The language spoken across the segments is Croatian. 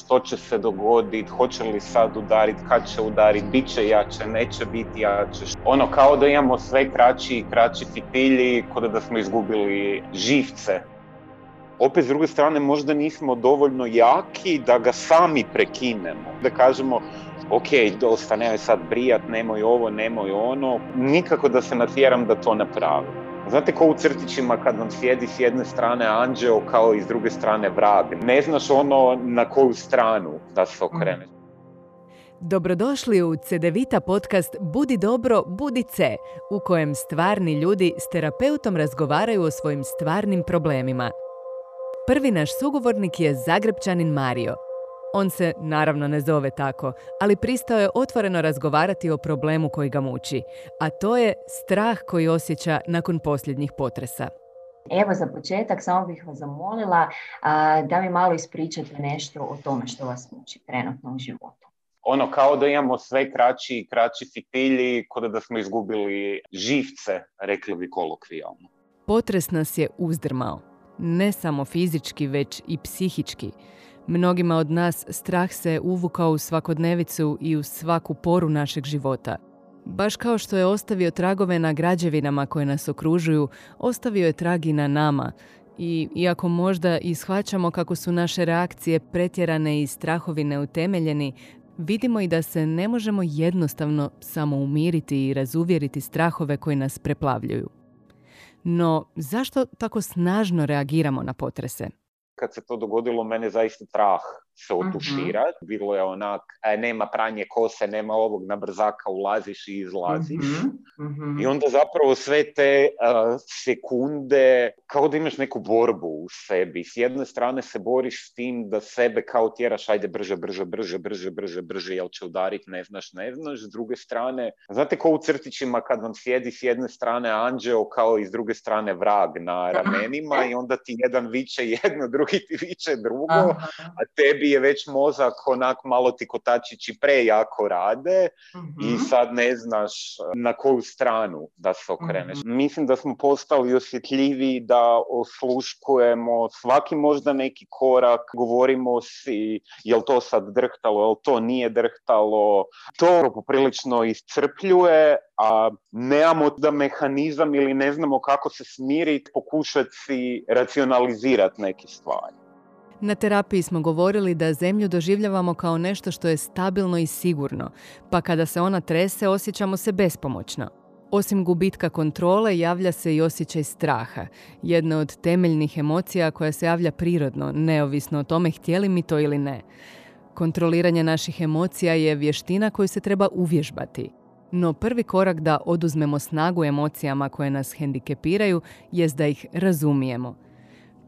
što će se dogoditi, hoće li sad udariti, kad će udariti, bit će jače, neće biti jače. Ono kao da imamo sve kraći i kraći fitilji, kod da smo izgubili živce. Opet s druge strane možda nismo dovoljno jaki da ga sami prekinemo. Da kažemo ok, dosta, nemoj sad brijat, nemoj ovo, nemoj ono. Nikako da se natjeram da to napravim. Znate ko u crtićima kad vam sjedi s jedne strane anđeo kao i s druge strane vrag. Ne znaš ono na koju stranu da se okreneš. Dobrodošli u CDVita podcast Budi dobro, budi C, u kojem stvarni ljudi s terapeutom razgovaraju o svojim stvarnim problemima. Prvi naš sugovornik je Zagrebčanin Mario – on se naravno ne zove tako, ali pristao je otvoreno razgovarati o problemu koji ga muči, a to je strah koji osjeća nakon posljednjih potresa. Evo za početak samo bih vas zamolila da mi malo ispričate nešto o tome što vas muči trenutno u životu. Ono kao da imamo sve kraći i kraći fitilji, kod da smo izgubili živce, rekli bi kolokvijalno. Potres nas je uzdrmao. Ne samo fizički, već i psihički. Mnogima od nas strah se uvukao u svakodnevicu i u svaku poru našeg života. Baš kao što je ostavio tragove na građevinama koje nas okružuju, ostavio je tragi na nama. I iako možda i shvaćamo kako su naše reakcije pretjerane i strahovi neutemeljeni, vidimo i da se ne možemo jednostavno samo umiriti i razuvjeriti strahove koji nas preplavljuju. No, zašto tako snažno reagiramo na potrese? Kad se to dogodilo, mene zaista strah se mhm. otuširati. Bilo je onak, e, nema pranje kose, nema ovog na brzaka, ulaziš i izlaziš. Mhm, mhm. I onda zapravo sve te sekunde, kao da imaš neku borbu u sebi. S jedne strane se boriš s tim da sebe kao tjeraš, ajde brže, brže, brže, brže, brže, brže, jel će udariti, ne znaš, ne znaš. S druge strane, znate kao u crtićima kad vam sjedi s jedne strane anđeo kao i s druge strane vrag na ramenima i onda ti jedan viče jedno, drugi ti viče drugo, a tebi je već mozak onak malo ti kotačići prejako rade i mhm. sad ne znaš na koju stranu da se okreneš. Mhm. Mislim da smo postali osjetljiviji da osluškujemo svaki možda neki korak, govorimo si jel to sad drhtalo, jel to nije drhtalo. To poprilično iscrpljuje, a nemamo da mehanizam ili ne znamo kako se smiriti, pokušati si racionalizirati neke stvari. Na terapiji smo govorili da zemlju doživljavamo kao nešto što je stabilno i sigurno, pa kada se ona trese osjećamo se bespomoćno. Osim gubitka kontrole javlja se i osjećaj straha, jedna od temeljnih emocija koja se javlja prirodno, neovisno o tome htjeli mi to ili ne. Kontroliranje naših emocija je vještina koju se treba uvježbati. No prvi korak da oduzmemo snagu emocijama koje nas hendikepiraju jest da ih razumijemo –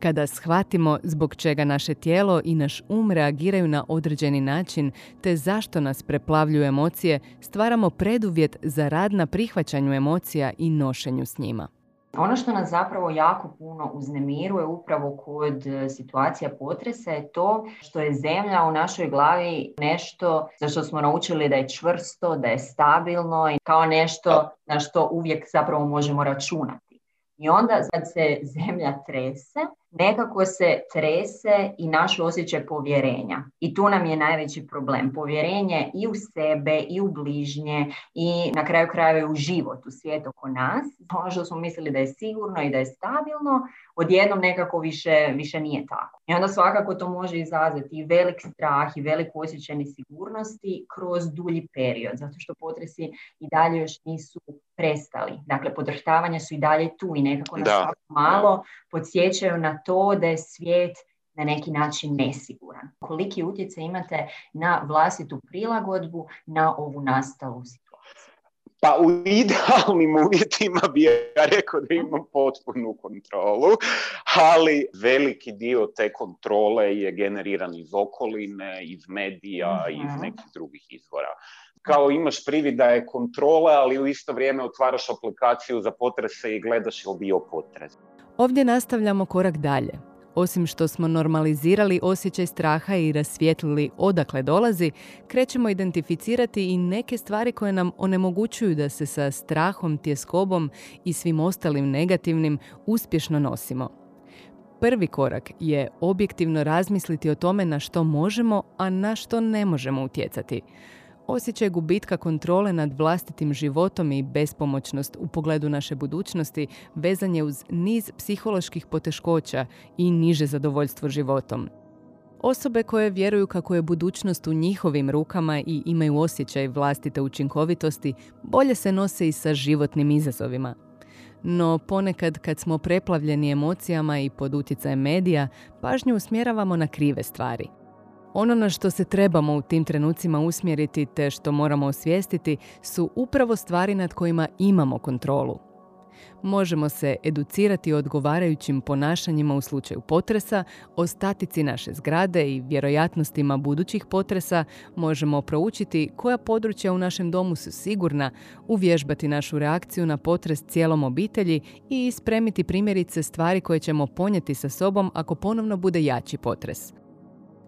kada shvatimo zbog čega naše tijelo i naš um reagiraju na određeni način te zašto nas preplavljuju emocije, stvaramo preduvjet za rad na prihvaćanju emocija i nošenju s njima. Ono što nas zapravo jako puno uznemiruje upravo kod e, situacija potresa je to što je zemlja u našoj glavi nešto za što smo naučili da je čvrsto, da je stabilno i kao nešto na što uvijek zapravo možemo računati. I onda kad se zemlja trese, nekako se trese i naš osjećaj povjerenja. I tu nam je najveći problem. Povjerenje i u sebe, i u bližnje, i na kraju krajeva u život, u svijet oko nas. Ono što smo mislili da je sigurno i da je stabilno, odjednom nekako više, više nije tako. I onda svakako to može izazvati i velik strah i velik osjećaj nesigurnosti kroz dulji period, zato što potresi i dalje još nisu prestali. Dakle, podrhtavanja su i dalje tu i nekako nas malo podsjećaju na to da je svijet na neki način nesiguran. Koliki utjecaj imate na vlastitu prilagodbu na ovu nastalu situaciju? Pa u idealnim uvjetima bi ja rekao da imam potpunu kontrolu, ali veliki dio te kontrole je generiran iz okoline, iz medija i iz nekih drugih izvora kao imaš privid da je kontrola, ali u isto vrijeme otvaraš aplikaciju za potrese i gledaš je bio potres. Ovdje nastavljamo korak dalje. Osim što smo normalizirali osjećaj straha i rasvijetlili odakle dolazi, krećemo identificirati i neke stvari koje nam onemogućuju da se sa strahom, tjeskobom i svim ostalim negativnim uspješno nosimo. Prvi korak je objektivno razmisliti o tome na što možemo, a na što ne možemo utjecati. Osjećaj gubitka kontrole nad vlastitim životom i bespomoćnost u pogledu naše budućnosti vezan je uz niz psiholoških poteškoća i niže zadovoljstvo životom. Osobe koje vjeruju kako je budućnost u njihovim rukama i imaju osjećaj vlastite učinkovitosti, bolje se nose i sa životnim izazovima. No ponekad kad smo preplavljeni emocijama i pod utjecajem medija, pažnju usmjeravamo na krive stvari. Ono na što se trebamo u tim trenucima usmjeriti te što moramo osvijestiti su upravo stvari nad kojima imamo kontrolu. Možemo se educirati odgovarajućim ponašanjima u slučaju potresa, o statici naše zgrade i vjerojatnostima budućih potresa, možemo proučiti koja područja u našem domu su sigurna, uvježbati našu reakciju na potres cijelom obitelji i ispremiti primjerice stvari koje ćemo ponijeti sa sobom ako ponovno bude jači potres.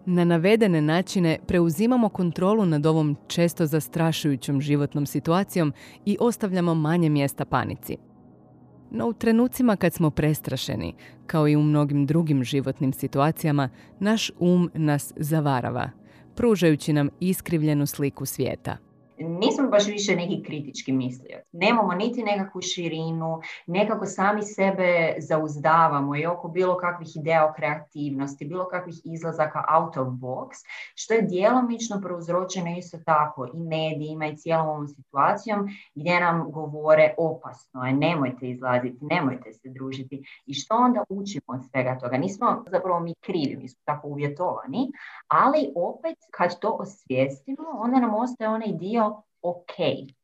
Na navedene načine preuzimamo kontrolu nad ovom često zastrašujućom životnom situacijom i ostavljamo manje mjesta panici. No u trenucima kad smo prestrašeni, kao i u mnogim drugim životnim situacijama, naš um nas zavarava, pružajući nam iskrivljenu sliku svijeta nismo baš više neki kritički mislio. Nemamo niti nekakvu širinu, nekako sami sebe zauzdavamo i oko bilo kakvih ideja o kreativnosti, bilo kakvih izlazaka out of box, što je djelomično prouzročeno isto tako i medijima i cijelom ovom situacijom gdje nam govore opasno je, nemojte izlaziti, nemojte se družiti. I što onda učimo od svega toga? Nismo zapravo mi krivi, mi smo tako uvjetovani, ali opet kad to osvijestimo, onda nam ostaje onaj dio ok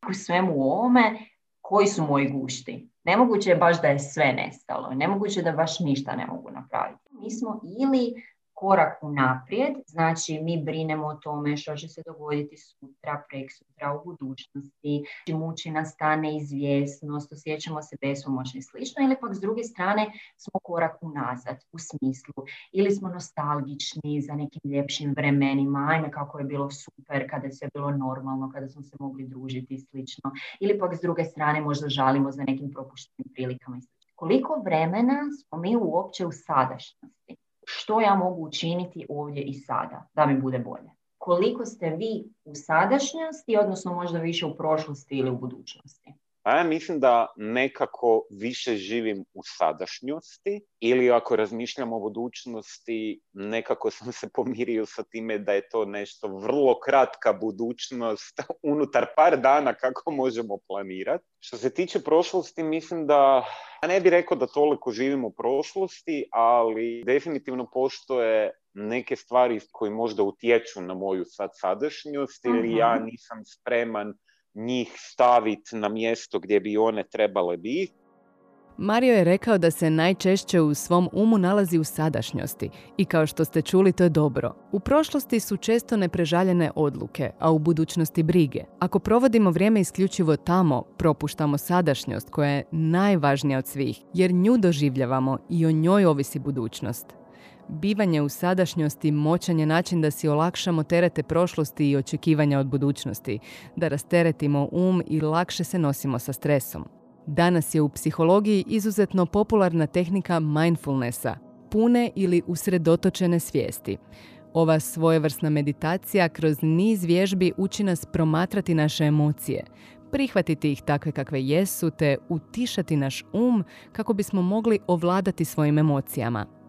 u svemu ovome koji su moji gušti. Nemoguće je baš da je sve nestalo. Nemoguće je da baš ništa ne mogu napraviti. Mi smo ili korak unaprijed, znači mi brinemo o tome što će se dogoditi sutra, prek sutra, u budućnosti, muči nas ta neizvjesnost, osjećamo se bespomoćni i slično, ili pak s druge strane smo korak unazad u smislu, ili smo nostalgični za nekim ljepšim vremenima, ajme kako je bilo super kada je sve bilo normalno, kada smo se mogli družiti i slično, ili pak s druge strane možda žalimo za nekim propuštenim prilikama i. Koliko vremena smo mi uopće u sadašnjosti? Što ja mogu učiniti ovdje i sada da mi bude bolje. Koliko ste vi u sadašnjosti, odnosno možda više u prošlosti ili u budućnosti? A ja mislim da nekako više živim u sadašnjosti ili ako razmišljam o budućnosti, nekako sam se pomirio sa time da je to nešto vrlo kratka budućnost unutar par dana kako možemo planirati. Što se tiče prošlosti, mislim da, ja ne bih rekao da toliko živim u prošlosti, ali definitivno postoje neke stvari koje možda utječu na moju sad sadašnjost ili ja mhm. nisam spreman njih staviti na mjesto gdje bi one trebale biti. Mario je rekao da se najčešće u svom umu nalazi u sadašnjosti i kao što ste čuli to je dobro. U prošlosti su često neprežaljene odluke, a u budućnosti brige. Ako provodimo vrijeme isključivo tamo, propuštamo sadašnjost koja je najvažnija od svih, jer nju doživljavamo i o njoj ovisi budućnost. Bivanje u sadašnjosti moćan je način da si olakšamo terete prošlosti i očekivanja od budućnosti, da rasteretimo um i lakše se nosimo sa stresom. Danas je u psihologiji izuzetno popularna tehnika mindfulnessa, pune ili usredotočene svijesti. Ova svojevrsna meditacija kroz niz vježbi uči nas promatrati naše emocije, prihvatiti ih takve kakve jesu te utišati naš um kako bismo mogli ovladati svojim emocijama.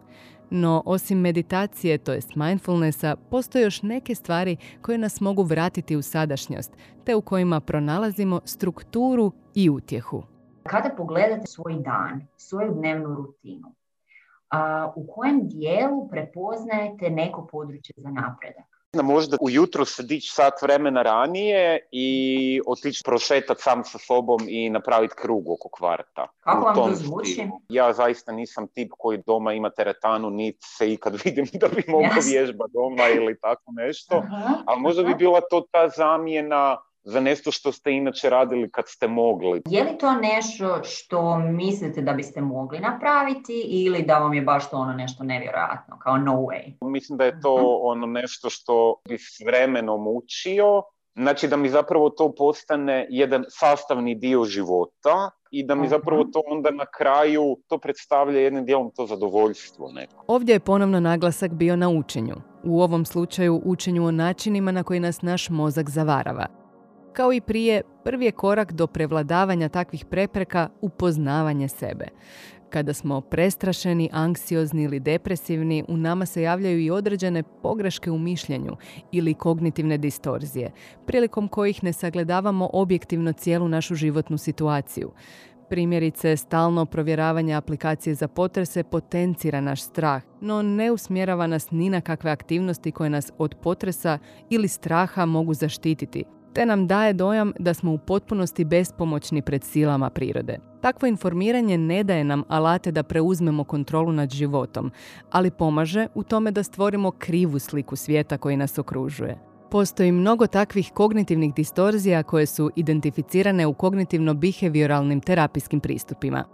No, osim meditacije, to jest mindfulnessa, postoje još neke stvari koje nas mogu vratiti u sadašnjost, te u kojima pronalazimo strukturu i utjehu. Kada pogledate svoj dan, svoju dnevnu rutinu, a, u kojem dijelu prepoznajete neko područje za napredak? Možda ujutro se dići sat vremena ranije i otići prošetati sam sa sobom i napraviti krug oko kvarta. Kako vam to zvuči? Ja zaista nisam tip koji doma ima teretanu, niti se ikad vidim da bi mogao yes. vježba doma ili tako nešto. Ali možda bi bila to ta zamjena za nešto što ste inače radili kad ste mogli. Je li to nešto što mislite da biste mogli napraviti ili da vam je baš to ono nešto nevjerojatno, kao no way? Mislim da je to mhm. ono nešto što bi s vremenom učio Znači da mi zapravo to postane jedan sastavni dio života i da mi zapravo to onda na kraju to predstavlja jednim dijelom to zadovoljstvo neko. Ovdje je ponovno naglasak bio na učenju. U ovom slučaju učenju o načinima na koji nas naš mozak zavarava. Kao i prije, prvi je korak do prevladavanja takvih prepreka upoznavanje sebe. Kada smo prestrašeni, anksiozni ili depresivni, u nama se javljaju i određene pogreške u mišljenju ili kognitivne distorzije, prilikom kojih ne sagledavamo objektivno cijelu našu životnu situaciju. Primjerice, stalno provjeravanje aplikacije za potrese potencira naš strah, no ne usmjerava nas ni na kakve aktivnosti koje nas od potresa ili straha mogu zaštititi, te nam daje dojam da smo u potpunosti bespomoćni pred silama prirode. Takvo informiranje ne daje nam alate da preuzmemo kontrolu nad životom, ali pomaže u tome da stvorimo krivu sliku svijeta koji nas okružuje. Postoji mnogo takvih kognitivnih distorzija koje su identificirane u kognitivno-behavioralnim terapijskim pristupima.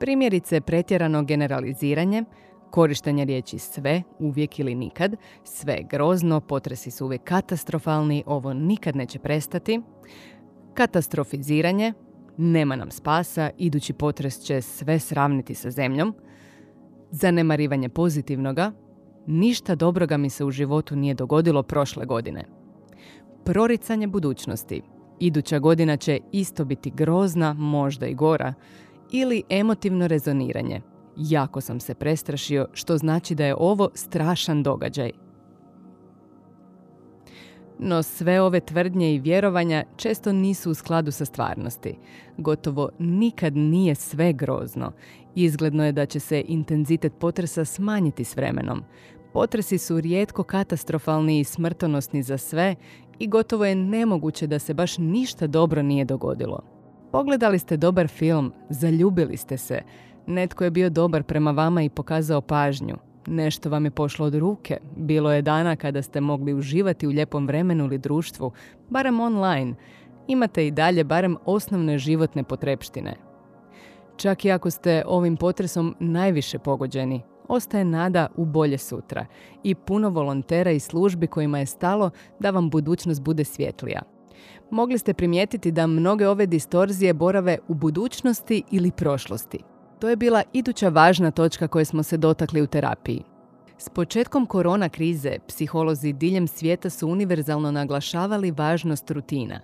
Primjerice pretjerano generaliziranje, korištenje riječi sve, uvijek ili nikad, sve grozno, potresi su uvijek katastrofalni, ovo nikad neće prestati, katastrofiziranje, nema nam spasa, idući potres će sve sravniti sa zemljom, zanemarivanje pozitivnoga, ništa dobroga mi se u životu nije dogodilo prošle godine. Proricanje budućnosti, iduća godina će isto biti grozna, možda i gora, ili emotivno rezoniranje, jako sam se prestrašio, što znači da je ovo strašan događaj. No sve ove tvrdnje i vjerovanja često nisu u skladu sa stvarnosti. Gotovo nikad nije sve grozno. Izgledno je da će se intenzitet potresa smanjiti s vremenom. Potresi su rijetko katastrofalni i smrtonosni za sve i gotovo je nemoguće da se baš ništa dobro nije dogodilo. Pogledali ste dobar film, zaljubili ste se, netko je bio dobar prema vama i pokazao pažnju, Nešto vam je pošlo od ruke. Bilo je dana kada ste mogli uživati u lijepom vremenu ili društvu, barem online. Imate i dalje barem osnovne životne potrepštine. Čak i ako ste ovim potresom najviše pogođeni, ostaje nada u bolje sutra i puno volontera i službi kojima je stalo da vam budućnost bude svjetlija. Mogli ste primijetiti da mnoge ove distorzije borave u budućnosti ili prošlosti. To je bila iduća važna točka koje smo se dotakli u terapiji. S početkom korona krize, psiholozi diljem svijeta su univerzalno naglašavali važnost rutina.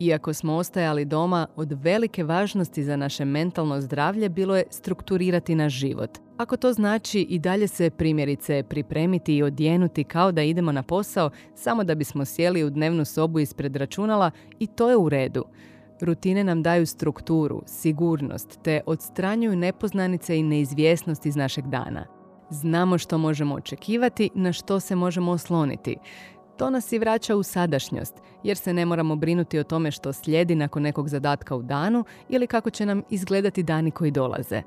Iako smo ostajali doma, od velike važnosti za naše mentalno zdravlje bilo je strukturirati naš život. Ako to znači i dalje se primjerice pripremiti i odjenuti kao da idemo na posao samo da bismo sjeli u dnevnu sobu ispred računala i to je u redu. Rutine nam daju strukturu, sigurnost, te odstranjuju nepoznanice i neizvjesnost iz našeg dana. Znamo što možemo očekivati, na što se možemo osloniti. To nas i vraća u sadašnjost, jer se ne moramo brinuti o tome što slijedi nakon nekog zadatka u danu ili kako će nam izgledati dani koji dolaze.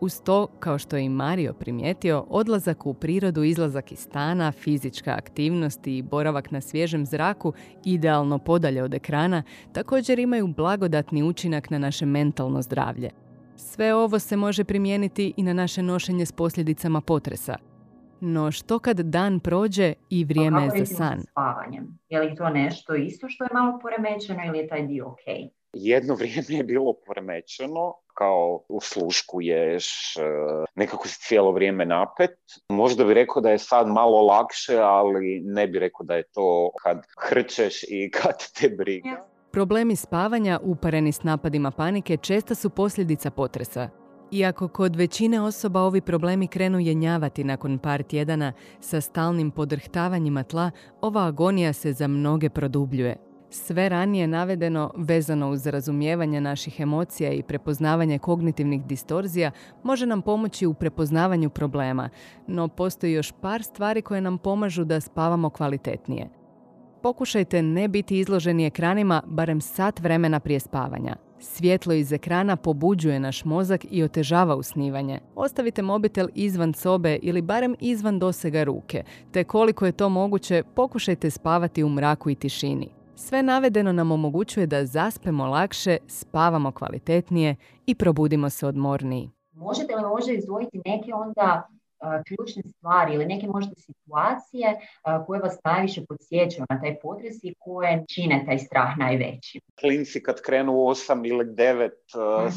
Uz to, kao što je i Mario primijetio, odlazak u prirodu, izlazak iz stana, fizička aktivnost i boravak na svježem zraku, idealno podalje od ekrana, također imaju blagodatni učinak na naše mentalno zdravlje. Sve ovo se može primijeniti i na naše nošenje s posljedicama potresa. No što kad dan prođe i vrijeme je za san? Spavanjem? Je li to nešto isto što je malo poremećeno ili je taj dio ok? Jedno vrijeme je bilo poremećeno, kao usluškuješ, e, nekako si cijelo vrijeme napet. Možda bi rekao da je sad malo lakše, ali ne bi rekao da je to kad hrčeš i kad te briga. Problemi spavanja upareni s napadima panike česta su posljedica potresa. Iako kod većine osoba ovi problemi krenu jenjavati nakon par tjedana sa stalnim podrhtavanjima tla, ova agonija se za mnoge produbljuje. Sve ranije navedeno vezano uz razumijevanje naših emocija i prepoznavanje kognitivnih distorzija može nam pomoći u prepoznavanju problema, no postoji još par stvari koje nam pomažu da spavamo kvalitetnije. Pokušajte ne biti izloženi ekranima barem sat vremena prije spavanja. Svjetlo iz ekrana pobuđuje naš mozak i otežava usnivanje. Ostavite mobitel izvan sobe ili barem izvan dosega ruke, te koliko je to moguće pokušajte spavati u mraku i tišini. Sve navedeno nam omogućuje da zaspemo lakše, spavamo kvalitetnije i probudimo se odmorniji. Možete li možda izdvojiti neke onda ključne stvari ili neke možda situacije koje vas najviše podsjećaju na taj potres i koje čine taj strah najveći? Klinci kad krenu u osam ili devet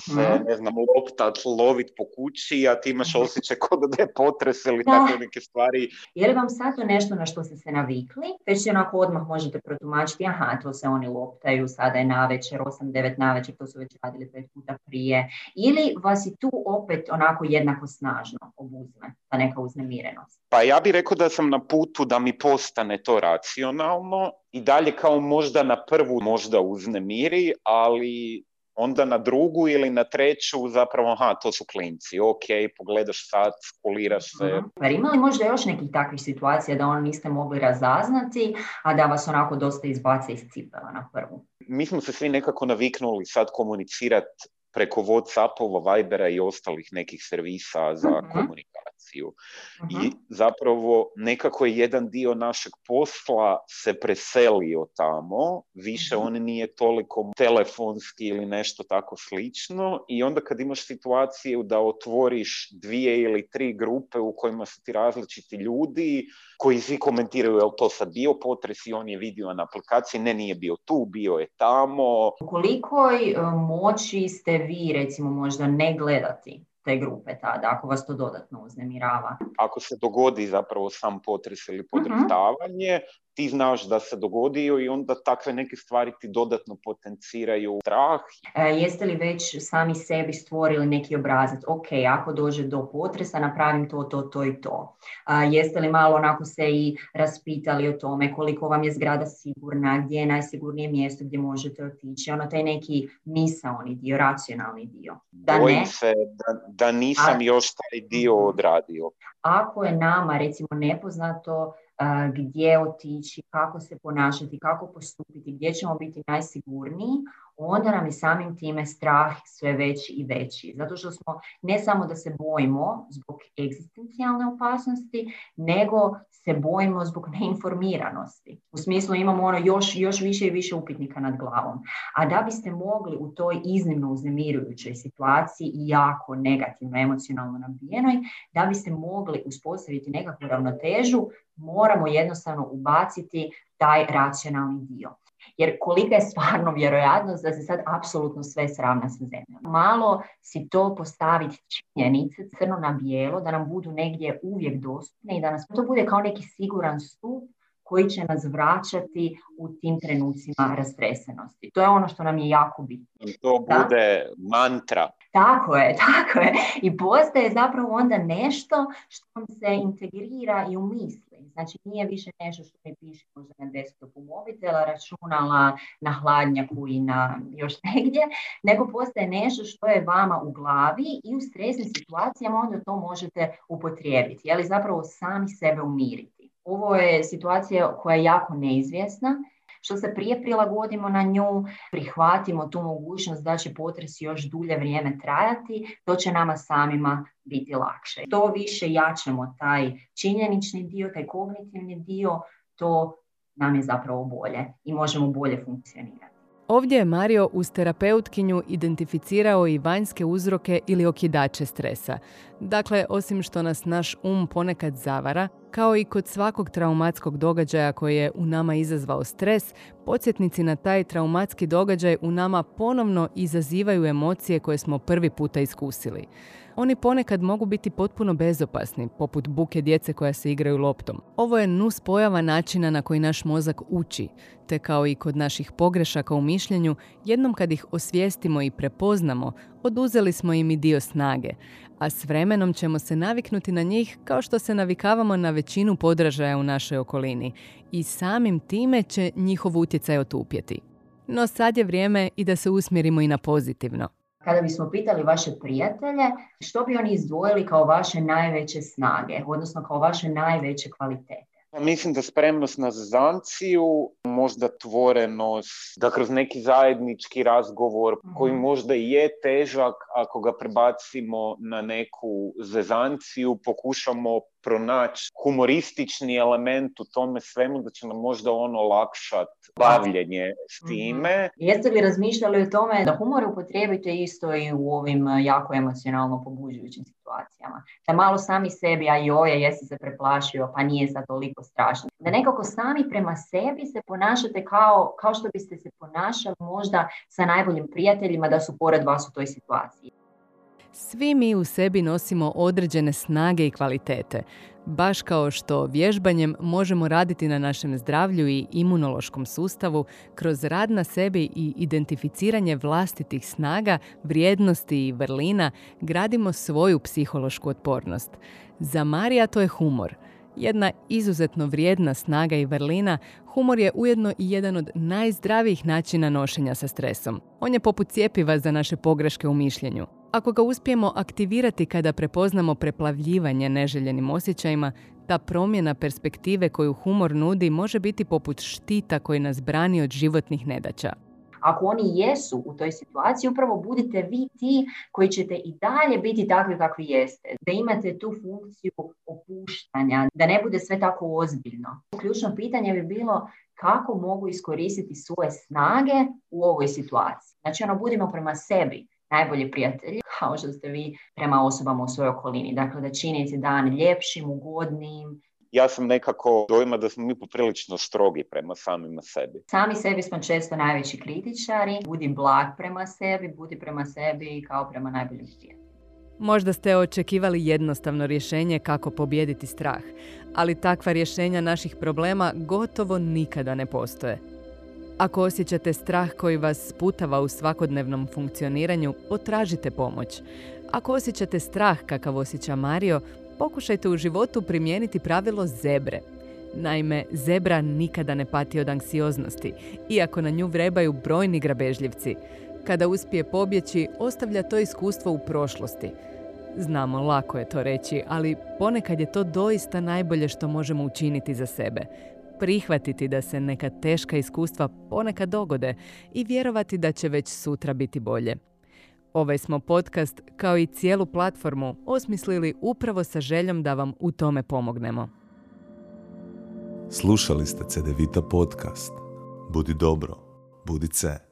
se, mhm. ne znam, loptat, lovit po kući, a ti imaš osjećaj kod da je potres ili tako neke stvari. Je li vam sad to nešto na što ste se navikli? Već onako odmah možete protumačiti, aha, to se oni loptaju, sada je navečer, 8-9 navečer, to su već radili pet puta prije. Ili vas i tu opet onako jednako snažno obuzme ta neka uznemirenost? Pa ja bih rekao da sam na putu da mi postane to racionalno i dalje kao možda na prvu možda uznemiri, ali onda na drugu ili na treću zapravo, aha, to su klinci, ok, pogledaš sad, skuliraš se. Uh-huh. Pa ima li možda još nekih takvih situacija da ono niste mogli razaznati, a da vas onako dosta izbace iz cipela na prvu? Mi smo se svi nekako naviknuli sad komunicirati preko Whatsappova, Vibera i ostalih nekih servisa za uh komunikaciju i zapravo nekako je jedan dio našeg posla se preselio tamo, više on nije toliko telefonski ili nešto tako slično i onda kad imaš situaciju da otvoriš dvije ili tri grupe u kojima su ti različiti ljudi koji svi komentiraju je li to sad bio potres i on je vidio na aplikaciji, ne nije bio tu, bio je tamo. Koliko e, moći ste vi recimo možda ne gledati te grupe tada, ako vas to dodatno uznemirava. Ako se dogodi zapravo sam potres ili mhm. podrhtavanje, ti znaš da se dogodio i onda takve neke stvari ti dodatno potenciraju strah. E, jeste li već sami sebi stvorili neki obrazac? Ok, ako dođe do potresa, napravim to, to, to i to. E, jeste li malo onako se i raspitali o tome koliko vam je zgrada sigurna, gdje je najsigurnije mjesto gdje možete otići? Ono taj neki misaoni dio, racionalni dio. Da Bojim se da, da nisam još taj dio mhm. odradio. Ako je nama recimo nepoznato gdje otići, kako se ponašati, kako postupiti, gdje ćemo biti najsigurniji, onda nam je samim time strah sve veći i veći. Zato što smo ne samo da se bojimo zbog egzistencijalne opasnosti, nego se bojimo zbog neinformiranosti. U smislu imamo ono još, još više i više upitnika nad glavom. A da biste mogli u toj iznimno uznemirujućoj situaciji i jako negativno emocionalno nabijenoj, da biste mogli uspostaviti nekakvu ravnotežu, moramo jednostavno ubaciti taj racionalni dio. Jer kolika je stvarno vjerojatnost da se sad apsolutno sve sravna sa zemljom. Malo si to postaviti činjenice crno na bijelo, da nam budu negdje uvijek dostupne i da nas to bude kao neki siguran stup koji će nas vraćati u tim trenucima rastresenosti. To je ono što nam je jako bitno. To bude mantra. Tako je, tako je. I postaje zapravo onda nešto što vam se integrira i u misli. Znači nije više nešto što mi piše možda na desktopu mobitela, računala, na hladnjaku i na još negdje, nego postaje nešto što je vama u glavi i u stresnim situacijama onda to možete upotrijebiti. Je li zapravo sami sebe umiriti. Ovo je situacija koja je jako neizvjesna što se prije prilagodimo na nju, prihvatimo tu mogućnost da će potres još dulje vrijeme trajati, to će nama samima biti lakše. To više jačemo taj činjenični dio, taj kognitivni dio, to nam je zapravo bolje i možemo bolje funkcionirati. Ovdje je Mario uz terapeutkinju identificirao i vanjske uzroke ili okidače stresa. Dakle, osim što nas naš um ponekad zavara, kao i kod svakog traumatskog događaja koji je u nama izazvao stres, podsjetnici na taj traumatski događaj u nama ponovno izazivaju emocije koje smo prvi puta iskusili. Oni ponekad mogu biti potpuno bezopasni, poput buke djece koja se igraju loptom. Ovo je nus pojava načina na koji naš mozak uči, te kao i kod naših pogrešaka u mišljenju, jednom kad ih osvijestimo i prepoznamo, oduzeli smo im i dio snage, a s vremenom ćemo se naviknuti na njih kao što se navikavamo na većinu podražaja u našoj okolini i samim time će njihov utjecaj otupjeti. No sad je vrijeme i da se usmjerimo i na pozitivno. Kada bismo pitali vaše prijatelje, što bi oni izdvojili kao vaše najveće snage, odnosno kao vaše najveće kvalitete? Mislim da spremnost na zanciju, možda tvorenost, da kroz neki zajednički razgovor koji mhm. možda i je težak, ako ga prebacimo na neku zezanciju, pokušamo pronaći humoristični element u tome svemu, da će nam možda ono olakšati bavljenje s mhm. time. Jeste li razmišljali o tome da humor upotrijebite isto i u ovim eh, jako emocionalno pobuđujućim situacijama? Da malo sami sebi, a joj, jesi se preplašio, pa nije sad toliko strašno. Da nekako sami prema sebi se ponašate kao, kao što biste se ponašali možda sa najboljim prijateljima da su pored vas u toj situaciji. Svi mi u sebi nosimo određene snage i kvalitete, baš kao što vježbanjem možemo raditi na našem zdravlju i imunološkom sustavu kroz rad na sebi i identificiranje vlastitih snaga, vrijednosti i vrlina gradimo svoju psihološku otpornost. Za Marija to je humor. Jedna izuzetno vrijedna snaga i vrlina, humor je ujedno i jedan od najzdravijih načina nošenja sa stresom. On je poput cijepiva za naše pogreške u mišljenju. Ako ga uspijemo aktivirati kada prepoznamo preplavljivanje neželjenim osjećajima, ta promjena perspektive koju humor nudi može biti poput štita koji nas brani od životnih nedaća. Ako oni jesu u toj situaciji, upravo budite vi ti koji ćete i dalje biti takvi kakvi jeste. Da imate tu funkciju opuštanja, da ne bude sve tako ozbiljno. Ključno pitanje bi bilo kako mogu iskoristiti svoje snage u ovoj situaciji. Znači, ono, budimo prema sebi najbolji prijatelji, kao što ste vi prema osobama u svojoj okolini. Dakle, da činite dan ljepšim, ugodnim, ja sam nekako dojma da smo mi poprilično strogi prema samima sebi. Sami sebi smo često najveći kritičari. Budi blag prema sebi, budi prema sebi kao prema najboljim prijateljima. Možda ste očekivali jednostavno rješenje kako pobijediti strah, ali takva rješenja naših problema gotovo nikada ne postoje. Ako osjećate strah koji vas sputava u svakodnevnom funkcioniranju, potražite pomoć. Ako osjećate strah kakav osjeća Mario, pokušajte u životu primijeniti pravilo zebre. Naime, zebra nikada ne pati od anksioznosti, iako na nju vrebaju brojni grabežljivci. Kada uspije pobjeći, ostavlja to iskustvo u prošlosti. Znamo, lako je to reći, ali ponekad je to doista najbolje što možemo učiniti za sebe prihvatiti da se neka teška iskustva ponekad dogode i vjerovati da će već sutra biti bolje. Ovaj smo podcast, kao i cijelu platformu, osmislili upravo sa željom da vam u tome pomognemo. Slušali ste CDVita podcast. Budi dobro, budi ce.